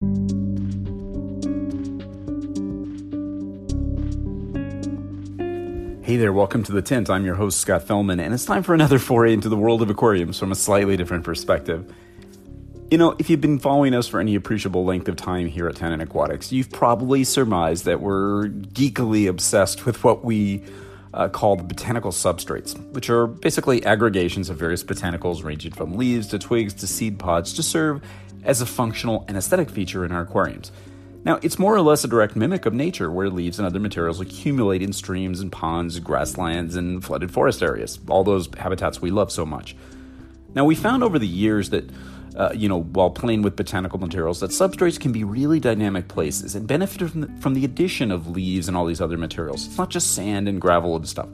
Hey there, welcome to The Tint. I'm your host, Scott Fellman, and it's time for another foray into the world of aquariums from a slightly different perspective. You know, if you've been following us for any appreciable length of time here at Tannin Aquatics, you've probably surmised that we're geekily obsessed with what we uh, call the botanical substrates, which are basically aggregations of various botanicals ranging from leaves to twigs to seed pods to serve as a functional and aesthetic feature in our aquariums. Now, it's more or less a direct mimic of nature, where leaves and other materials accumulate in streams and ponds, grasslands, and flooded forest areas, all those habitats we love so much. Now, we found over the years that, uh, you know, while playing with botanical materials, that substrates can be really dynamic places and benefit from the, from the addition of leaves and all these other materials. It's not just sand and gravel and stuff.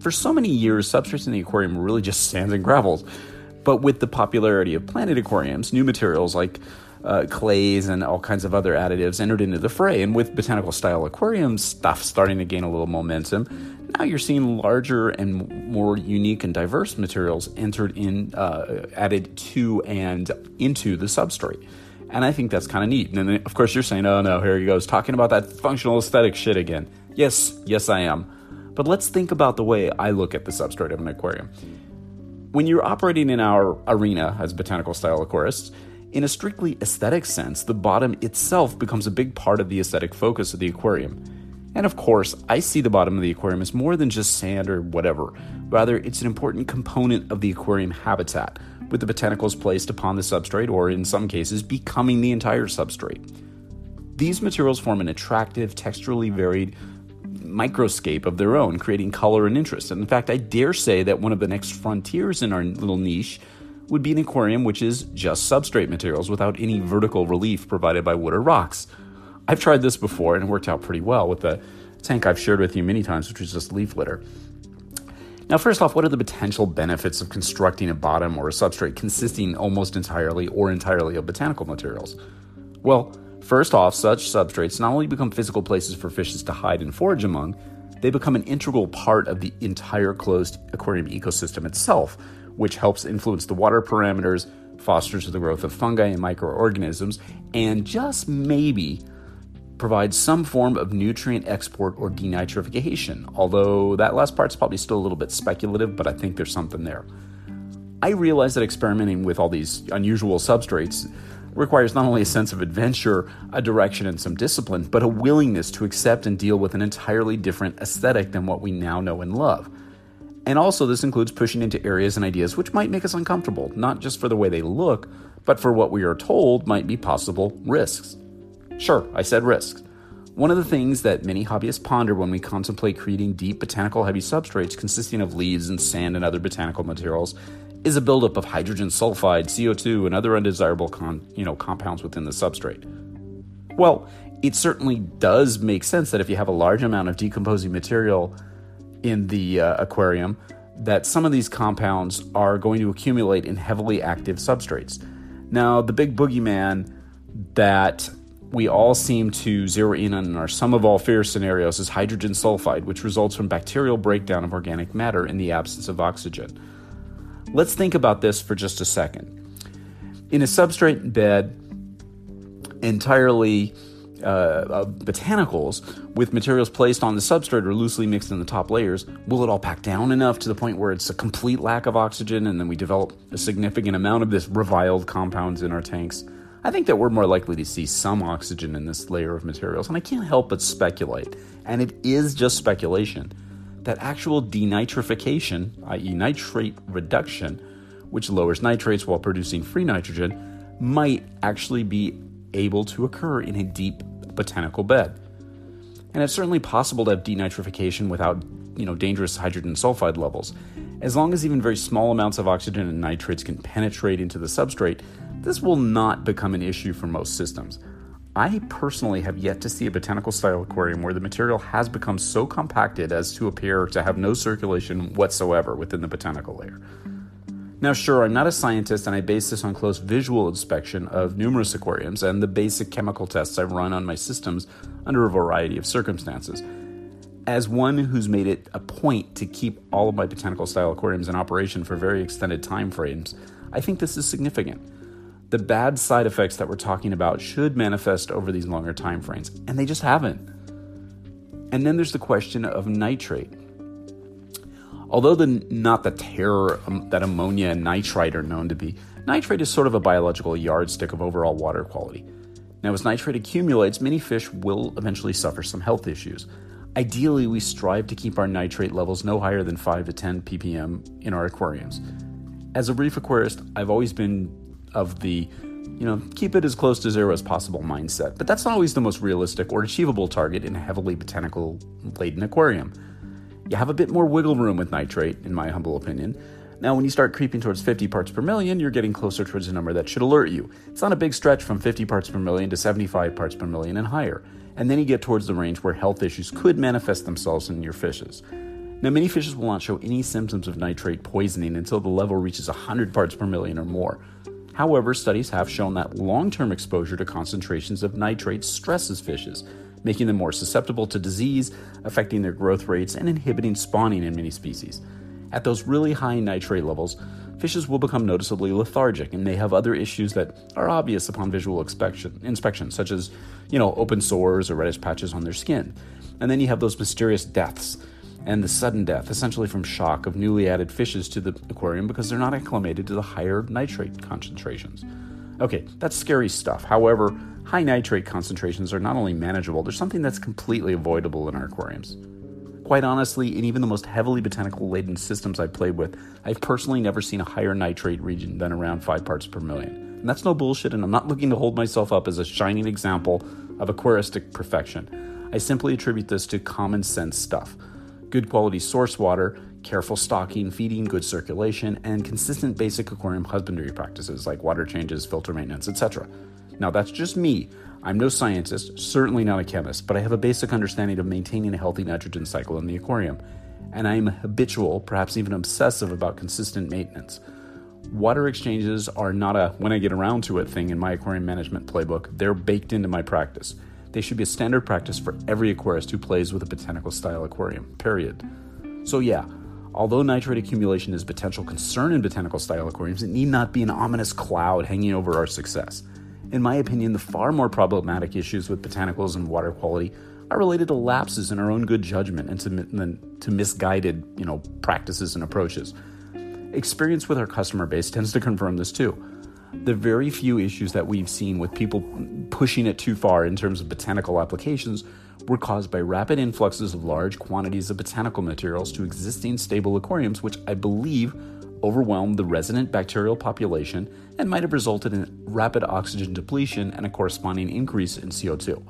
For so many years, substrates in the aquarium were really just sands and gravels. But with the popularity of planted aquariums, new materials like uh, clays and all kinds of other additives entered into the fray. And with botanical style aquarium stuff starting to gain a little momentum, now you're seeing larger and more unique and diverse materials entered in, uh, added to and into the substrate. And I think that's kind of neat. And then, of course, you're saying, oh no, here he goes, talking about that functional aesthetic shit again. Yes, yes, I am. But let's think about the way I look at the substrate of an aquarium. When you're operating in our arena as botanical style aquarists, in a strictly aesthetic sense, the bottom itself becomes a big part of the aesthetic focus of the aquarium. And of course, I see the bottom of the aquarium as more than just sand or whatever. Rather, it's an important component of the aquarium habitat, with the botanicals placed upon the substrate, or in some cases, becoming the entire substrate. These materials form an attractive, texturally varied microscape of their own, creating color and interest. And in fact, I dare say that one of the next frontiers in our little niche would be an aquarium which is just substrate materials without any vertical relief provided by wood or rocks. I've tried this before and it worked out pretty well with the tank I've shared with you many times, which is just leaf litter. Now, first off, what are the potential benefits of constructing a bottom or a substrate consisting almost entirely or entirely of botanical materials? Well, first off, such substrates not only become physical places for fishes to hide and forage among, they become an integral part of the entire closed aquarium ecosystem itself, which helps influence the water parameters, fosters the growth of fungi and microorganisms, and just maybe provides some form of nutrient export or denitrification. Although that last part's probably still a little bit speculative, but I think there's something there. I realize that experimenting with all these unusual substrates requires not only a sense of adventure, a direction, and some discipline, but a willingness to accept and deal with an entirely different aesthetic than what we now know and love. And also, this includes pushing into areas and ideas which might make us uncomfortable, not just for the way they look, but for what we are told might be possible risks. Sure, I said risks. One of the things that many hobbyists ponder when we contemplate creating deep botanical heavy substrates consisting of leaves and sand and other botanical materials is a buildup of hydrogen sulfide, CO2, and other undesirable con- you know, compounds within the substrate. Well, it certainly does make sense that if you have a large amount of decomposing material in the uh, aquarium that some of these compounds are going to accumulate in heavily active substrates. Now, the big boogeyman that we all seem to zero in on our sum of all fears scenarios is hydrogen sulfide, which results from bacterial breakdown of organic matter in the absence of oxygen. Let's think about this for just a second. In a substrate bed, entirely uh, botanicals with materials placed on the substrate or loosely mixed in the top layers, will it all pack down enough to the point where it's a complete lack of oxygen and then we develop a significant amount of this reviled compounds in our tanks? I think that we're more likely to see some oxygen in this layer of materials, and I can't help but speculate, and it is just speculation, that actual denitrification, i.e., nitrate reduction, which lowers nitrates while producing free nitrogen, might actually be able to occur in a deep botanical bed. And it's certainly possible to have denitrification without, you know, dangerous hydrogen sulfide levels. As long as even very small amounts of oxygen and nitrates can penetrate into the substrate, this will not become an issue for most systems. I personally have yet to see a botanical style aquarium where the material has become so compacted as to appear to have no circulation whatsoever within the botanical layer. Now, sure, I'm not a scientist and I base this on close visual inspection of numerous aquariums and the basic chemical tests I've run on my systems under a variety of circumstances. As one who's made it a point to keep all of my botanical style aquariums in operation for very extended time frames, I think this is significant. The bad side effects that we're talking about should manifest over these longer time frames, and they just haven't. And then there's the question of nitrate. Although the not the terror um, that ammonia and nitrite are known to be, nitrate is sort of a biological yardstick of overall water quality. Now, as nitrate accumulates, many fish will eventually suffer some health issues. Ideally, we strive to keep our nitrate levels no higher than 5 to 10 ppm in our aquariums. As a reef aquarist, I've always been of the, you know, keep it as close to zero as possible mindset, but that's not always the most realistic or achievable target in a heavily botanical laden aquarium. You have a bit more wiggle room with nitrate, in my humble opinion. Now, when you start creeping towards 50 parts per million, you're getting closer towards a number that should alert you. It's not a big stretch from 50 parts per million to 75 parts per million and higher. And then you get towards the range where health issues could manifest themselves in your fishes. Now, many fishes will not show any symptoms of nitrate poisoning until the level reaches 100 parts per million or more. However, studies have shown that long term exposure to concentrations of nitrate stresses fishes, making them more susceptible to disease, affecting their growth rates, and inhibiting spawning in many species. At those really high nitrate levels, fishes will become noticeably lethargic and may have other issues that are obvious upon visual inspection, inspection such as, you know, open sores or reddish patches on their skin. And then you have those mysterious deaths and the sudden death, essentially from shock, of newly added fishes to the aquarium because they're not acclimated to the higher nitrate concentrations. Okay, that's scary stuff. However, high nitrate concentrations are not only manageable, they're something that's completely avoidable in our aquariums. Quite honestly, in even the most heavily botanical laden systems I've played with, I've personally never seen a higher nitrate region than around 5 parts per million. And that's no bullshit, and I'm not looking to hold myself up as a shining example of aquaristic perfection. I simply attribute this to common sense stuff good quality source water, careful stocking, feeding, good circulation, and consistent basic aquarium husbandry practices like water changes, filter maintenance, etc. Now, that's just me. I'm no scientist, certainly not a chemist, but I have a basic understanding of maintaining a healthy nitrogen cycle in the aquarium. And I am habitual, perhaps even obsessive, about consistent maintenance. Water exchanges are not a when I get around to it thing in my aquarium management playbook, they're baked into my practice. They should be a standard practice for every aquarist who plays with a botanical style aquarium, period. So, yeah, although nitrate accumulation is a potential concern in botanical style aquariums, it need not be an ominous cloud hanging over our success. In my opinion, the far more problematic issues with botanicals and water quality are related to lapses in our own good judgment and to, to misguided you know, practices and approaches. Experience with our customer base tends to confirm this too the very few issues that we've seen with people pushing it too far in terms of botanical applications were caused by rapid influxes of large quantities of botanical materials to existing stable aquariums, which I believe overwhelmed the resident bacterial population and might have resulted in rapid oxygen depletion and a corresponding increase in CO2.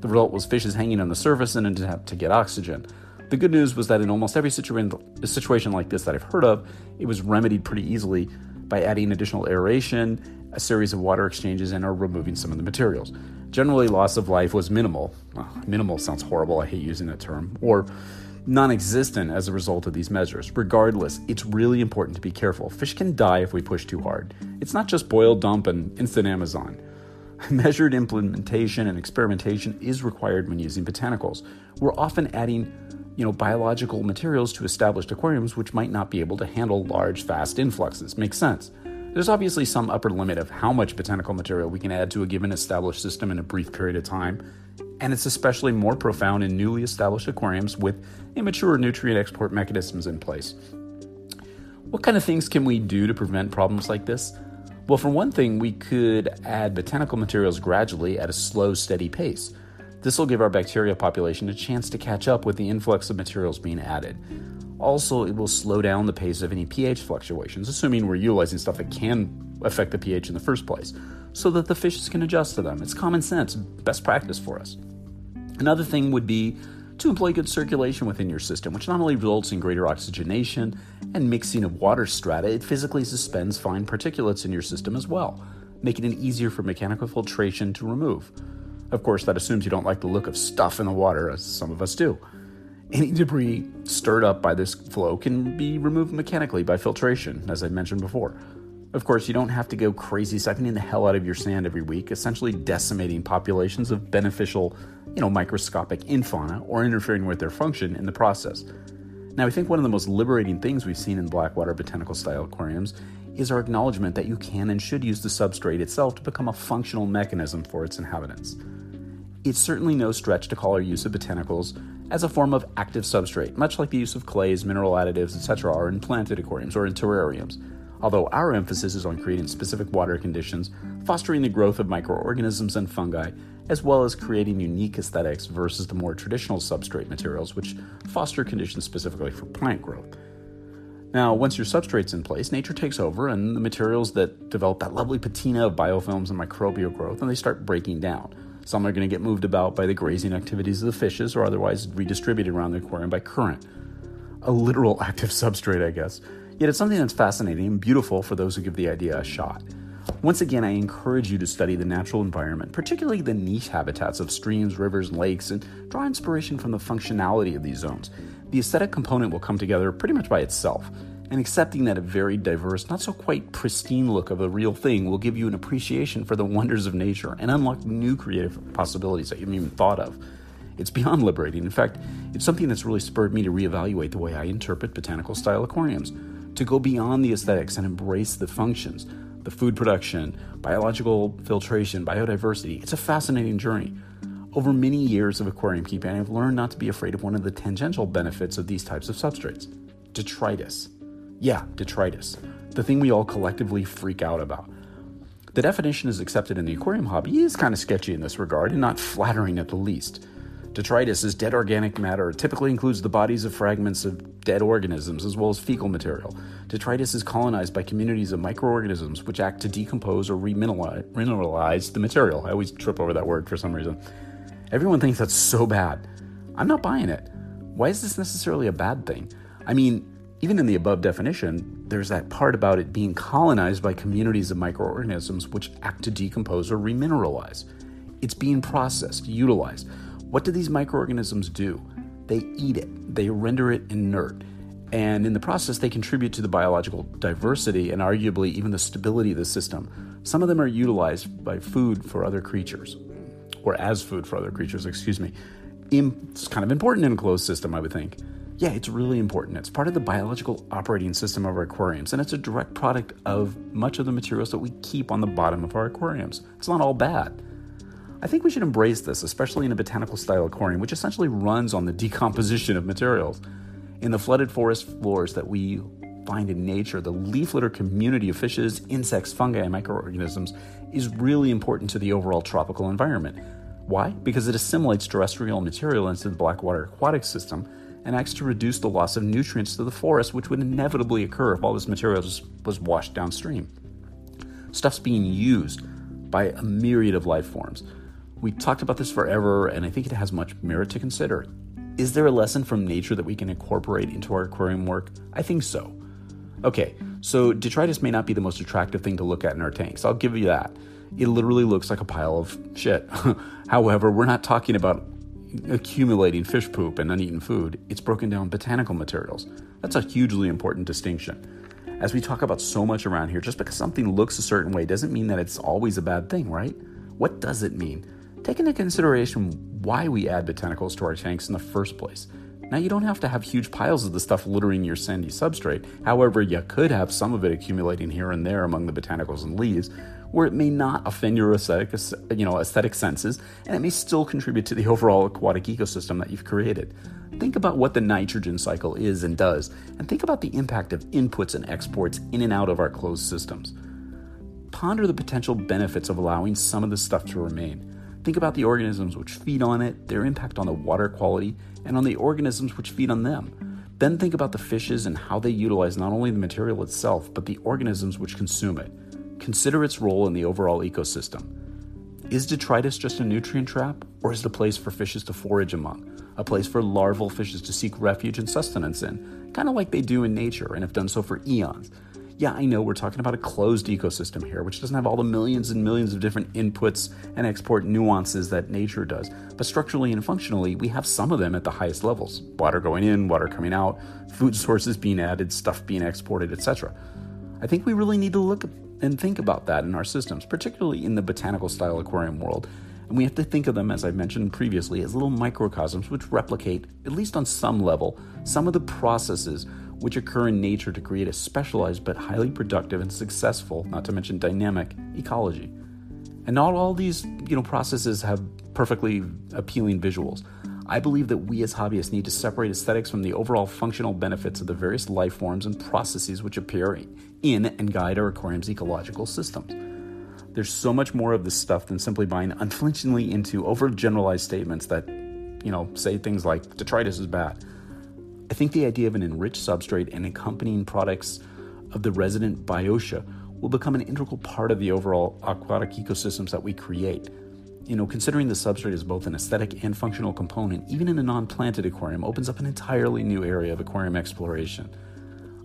The result was fishes hanging on the surface in an attempt to get oxygen. The good news was that in almost every situation like this that I've heard of, it was remedied pretty easily by adding additional aeration, a series of water exchanges, and or removing some of the materials. Generally, loss of life was minimal. Well, minimal sounds horrible, I hate using that term. Or non existent as a result of these measures. Regardless, it's really important to be careful. Fish can die if we push too hard. It's not just boil, dump, and instant Amazon. Measured implementation and experimentation is required when using botanicals. We're often adding you know, biological materials to established aquariums which might not be able to handle large, fast influxes. Makes sense. There's obviously some upper limit of how much botanical material we can add to a given established system in a brief period of time, and it's especially more profound in newly established aquariums with immature nutrient export mechanisms in place. What kind of things can we do to prevent problems like this? Well, for one thing, we could add botanical materials gradually at a slow, steady pace. This will give our bacteria population a chance to catch up with the influx of materials being added. Also, it will slow down the pace of any pH fluctuations, assuming we're utilizing stuff that can affect the pH in the first place, so that the fishes can adjust to them. It's common sense, best practice for us. Another thing would be to employ good circulation within your system, which not only results in greater oxygenation and mixing of water strata, it physically suspends fine particulates in your system as well, making it easier for mechanical filtration to remove. Of course, that assumes you don't like the look of stuff in the water, as some of us do. Any debris stirred up by this flow can be removed mechanically by filtration, as I mentioned before. Of course, you don't have to go crazy sucking the hell out of your sand every week, essentially decimating populations of beneficial, you know, microscopic infauna or interfering with their function in the process. Now, I think one of the most liberating things we've seen in Blackwater botanical style aquariums is our acknowledgement that you can and should use the substrate itself to become a functional mechanism for its inhabitants. It's certainly no stretch to call our use of botanicals as a form of active substrate, much like the use of clays, mineral additives, etc., are in planted aquariums or in terrariums. Although our emphasis is on creating specific water conditions, fostering the growth of microorganisms and fungi, as well as creating unique aesthetics versus the more traditional substrate materials, which foster conditions specifically for plant growth. Now, once your substrate's in place, nature takes over, and the materials that develop that lovely patina of biofilms and microbial growth, and they start breaking down. Some are going to get moved about by the grazing activities of the fishes, or otherwise redistributed around the aquarium by current. A literal active substrate, I guess. Yet it's something that's fascinating and beautiful for those who give the idea a shot. Once again, I encourage you to study the natural environment, particularly the niche habitats of streams, rivers, and lakes, and draw inspiration from the functionality of these zones. The aesthetic component will come together pretty much by itself, and accepting that a very diverse, not so quite pristine look of a real thing will give you an appreciation for the wonders of nature and unlock new creative possibilities that you haven't even thought of. It's beyond liberating. In fact, it's something that's really spurred me to reevaluate the way I interpret botanical style aquariums, to go beyond the aesthetics and embrace the functions, the food production, biological filtration, biodiversity. It's a fascinating journey. Over many years of aquarium keeping, I've learned not to be afraid of one of the tangential benefits of these types of substrates detritus. Yeah, detritus, the thing we all collectively freak out about. The definition is accepted in the aquarium hobby is kind of sketchy in this regard and not flattering at the least. Detritus is dead organic matter. It typically includes the bodies of fragments of dead organisms as well as fecal material. Detritus is colonized by communities of microorganisms which act to decompose or remineralize the material. I always trip over that word for some reason. Everyone thinks that's so bad. I'm not buying it. Why is this necessarily a bad thing? I mean, even in the above definition, there's that part about it being colonized by communities of microorganisms which act to decompose or remineralize. It's being processed, utilized. What do these microorganisms do? They eat it, they render it inert, and in the process, they contribute to the biological diversity and arguably even the stability of the system. Some of them are utilized by food for other creatures, or as food for other creatures, excuse me. It's kind of important in a closed system, I would think. Yeah, it's really important. It's part of the biological operating system of our aquariums, and it's a direct product of much of the materials that we keep on the bottom of our aquariums. It's not all bad. I think we should embrace this, especially in a botanical style aquarium, which essentially runs on the decomposition of materials. In the flooded forest floors that we find in nature, the leaf litter community of fishes, insects, fungi, and microorganisms is really important to the overall tropical environment. Why? Because it assimilates terrestrial material into the blackwater aquatic system and acts to reduce the loss of nutrients to the forest, which would inevitably occur if all this material was washed downstream. Stuff's being used by a myriad of life forms. We talked about this forever, and I think it has much merit to consider. Is there a lesson from nature that we can incorporate into our aquarium work? I think so. Okay, so detritus may not be the most attractive thing to look at in our tanks. I'll give you that. It literally looks like a pile of shit. However, we're not talking about accumulating fish poop and uneaten food. It's broken down botanical materials. That's a hugely important distinction. As we talk about so much around here, just because something looks a certain way doesn't mean that it's always a bad thing, right? What does it mean? Take into consideration why we add botanicals to our tanks in the first place. Now, you don't have to have huge piles of the stuff littering your sandy substrate. However, you could have some of it accumulating here and there among the botanicals and leaves, where it may not offend your aesthetic, you know, aesthetic senses, and it may still contribute to the overall aquatic ecosystem that you've created. Think about what the nitrogen cycle is and does, and think about the impact of inputs and exports in and out of our closed systems. Ponder the potential benefits of allowing some of this stuff to remain. Think about the organisms which feed on it, their impact on the water quality, and on the organisms which feed on them. Then think about the fishes and how they utilize not only the material itself, but the organisms which consume it. Consider its role in the overall ecosystem. Is detritus just a nutrient trap, or is it a place for fishes to forage among? A place for larval fishes to seek refuge and sustenance in, kind of like they do in nature and have done so for eons. Yeah, I know we're talking about a closed ecosystem here, which doesn't have all the millions and millions of different inputs and export nuances that nature does. But structurally and functionally, we have some of them at the highest levels water going in, water coming out, food sources being added, stuff being exported, etc. I think we really need to look and think about that in our systems, particularly in the botanical style aquarium world. And we have to think of them, as I mentioned previously, as little microcosms which replicate, at least on some level, some of the processes which occur in nature to create a specialized but highly productive and successful, not to mention dynamic, ecology. And not all these, you know, processes have perfectly appealing visuals. I believe that we as hobbyists need to separate aesthetics from the overall functional benefits of the various life forms and processes which appear in and guide our aquarium's ecological systems. There's so much more of this stuff than simply buying unflinchingly into overgeneralized statements that, you know, say things like detritus is bad. I think the idea of an enriched substrate and accompanying products of the resident biota will become an integral part of the overall aquatic ecosystems that we create. You know, considering the substrate is both an aesthetic and functional component, even in a non planted aquarium, opens up an entirely new area of aquarium exploration.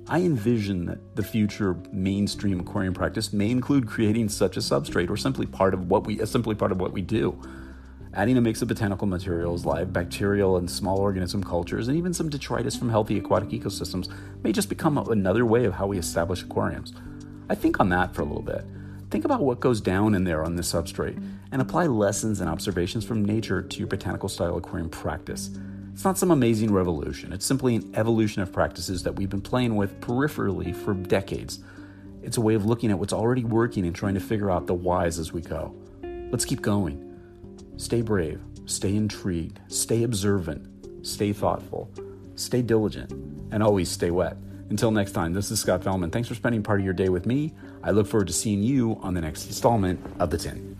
I envision that the future mainstream aquarium practice may include creating such a substrate or simply part of what we uh, simply part of what we do. Adding a mix of botanical materials, live bacterial and small organism cultures, and even some detritus from healthy aquatic ecosystems may just become another way of how we establish aquariums. I think on that for a little bit. Think about what goes down in there on this substrate and apply lessons and observations from nature to your botanical style aquarium practice. It's not some amazing revolution, it's simply an evolution of practices that we've been playing with peripherally for decades. It's a way of looking at what's already working and trying to figure out the whys as we go. Let's keep going. Stay brave, stay intrigued, stay observant, stay thoughtful, stay diligent, and always stay wet. Until next time, this is Scott Fellman. Thanks for spending part of your day with me. I look forward to seeing you on the next installment of The Tint.